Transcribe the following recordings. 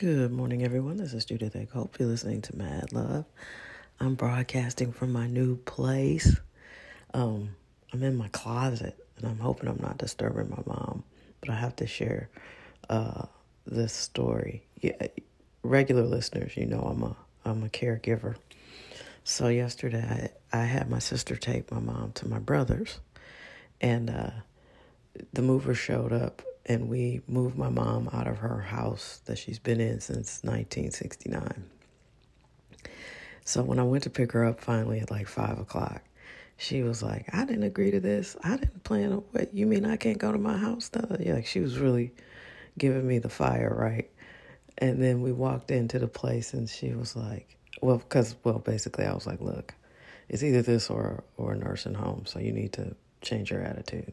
Good morning, everyone. This is Judith A. Hope you're listening to Mad Love. I'm broadcasting from my new place. Um, I'm in my closet, and I'm hoping I'm not disturbing my mom. But I have to share uh, this story. Yeah, regular listeners, you know I'm a I'm a caregiver. So yesterday, I, I had my sister take my mom to my brother's, and uh, the mover showed up and we moved my mom out of her house that she's been in since 1969. So when I went to pick her up finally at like five o'clock, she was like, I didn't agree to this. I didn't plan what you mean I can't go to my house? Yeah, like she was really giving me the fire, right? And then we walked into the place and she was like, well, because, well, basically I was like, look, it's either this or, or a nursing home. So you need to change your attitude.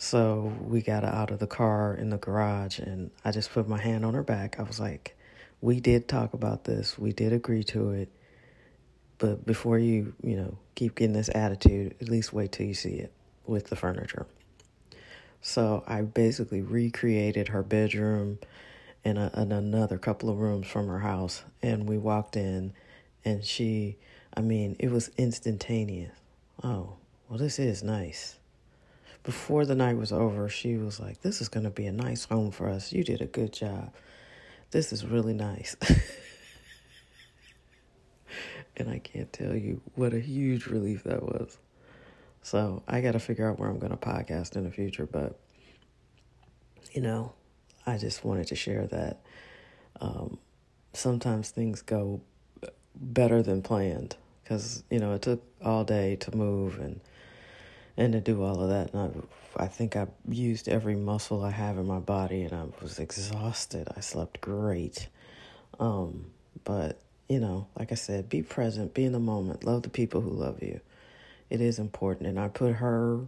So we got out of the car in the garage, and I just put my hand on her back. I was like, We did talk about this, we did agree to it. But before you, you know, keep getting this attitude, at least wait till you see it with the furniture. So I basically recreated her bedroom and, and another couple of rooms from her house. And we walked in, and she, I mean, it was instantaneous. Oh, well, this is nice before the night was over, she was like, This is going to be a nice home for us. You did a good job. This is really nice. and I can't tell you what a huge relief that was. So I got to figure out where I'm going to podcast in the future. But, you know, I just wanted to share that um, sometimes things go better than planned because, you know, it took all day to move and and to do all of that. And I, I think I used every muscle I have in my body, and I was exhausted. I slept great, um, but you know, like I said, be present, be in the moment, love the people who love you. It is important, and I put her.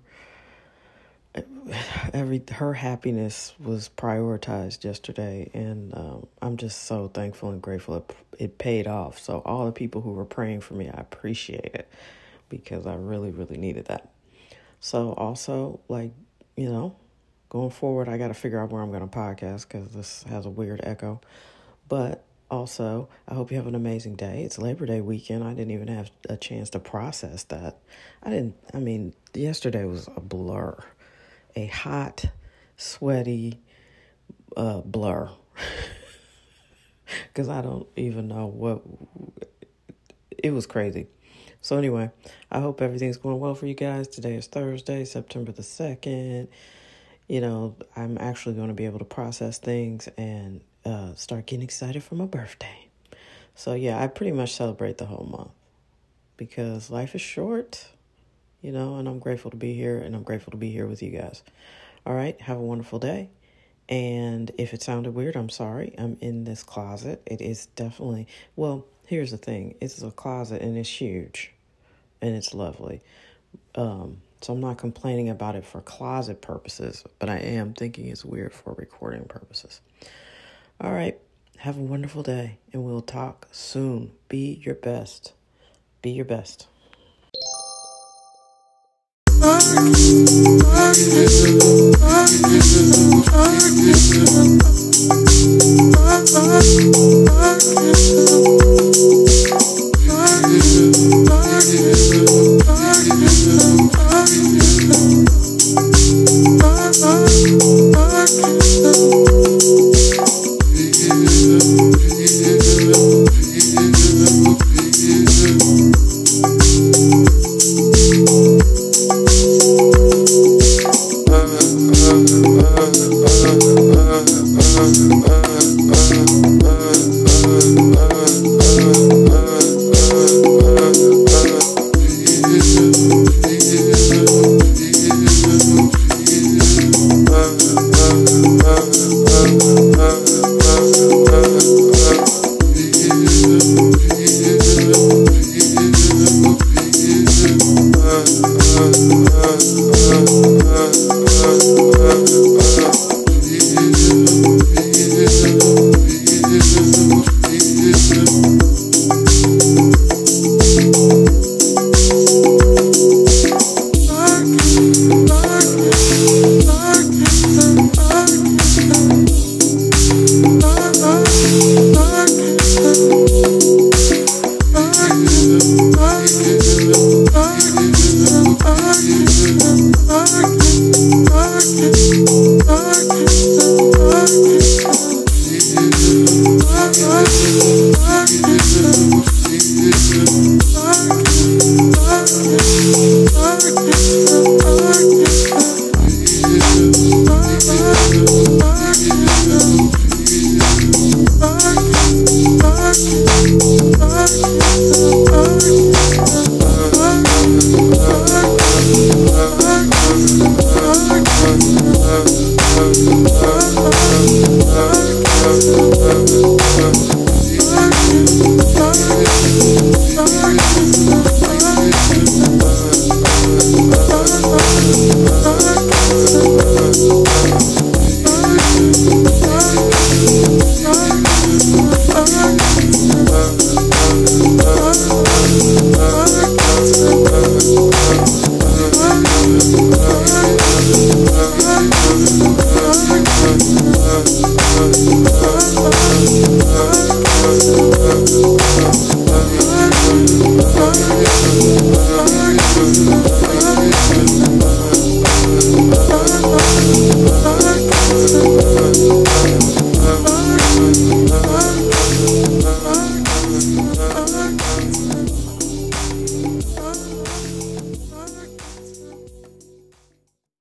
Every her happiness was prioritized yesterday, and um, I'm just so thankful and grateful it, it paid off. So all the people who were praying for me, I appreciate it because I really, really needed that. So also, like, you know, going forward, I got to figure out where I'm going to podcast because this has a weird echo. But also, I hope you have an amazing day. It's Labor Day weekend. I didn't even have a chance to process that. I didn't, I mean, yesterday was a blur, a hot, sweaty uh, blur. Because I don't even know what, it was crazy. So, anyway, I hope everything's going well for you guys. Today is Thursday, September the 2nd. You know, I'm actually going to be able to process things and uh, start getting excited for my birthday. So, yeah, I pretty much celebrate the whole month because life is short, you know, and I'm grateful to be here and I'm grateful to be here with you guys. All right, have a wonderful day. And if it sounded weird, I'm sorry. I'm in this closet. It is definitely, well, here's the thing it's a closet and it's huge and it's lovely. Um, so I'm not complaining about it for closet purposes, but I am thinking it's weird for recording purposes. All right. Have a wonderful day and we'll talk soon. Be your best. Be your best.